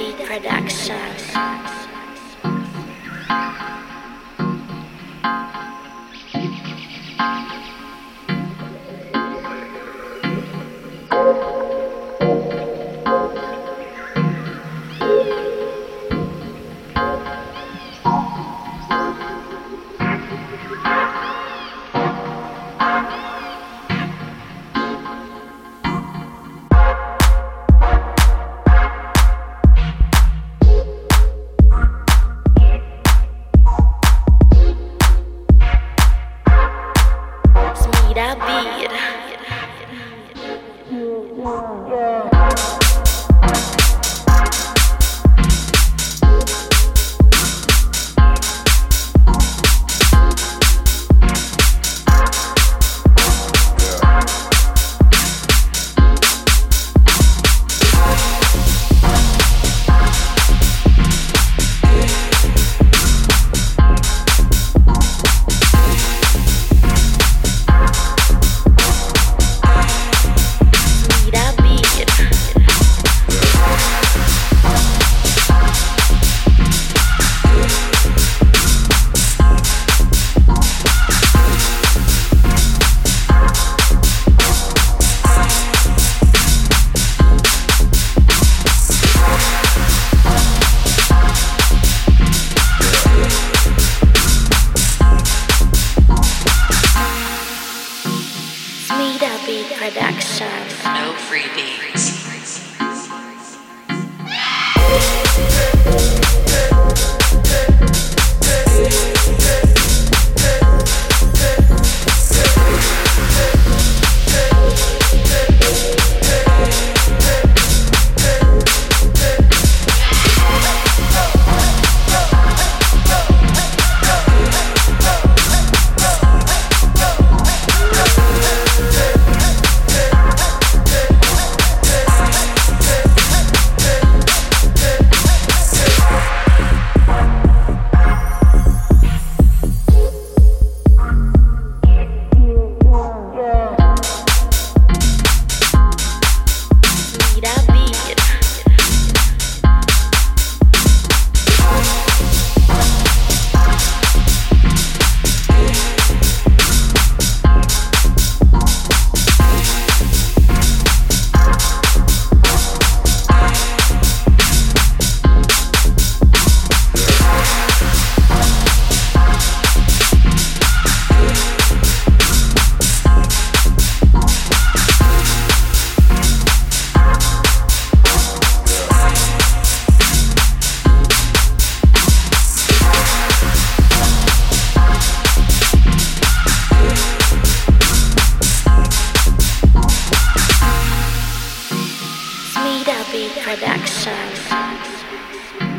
Beat Production. Smida Beat. Production. No free Production.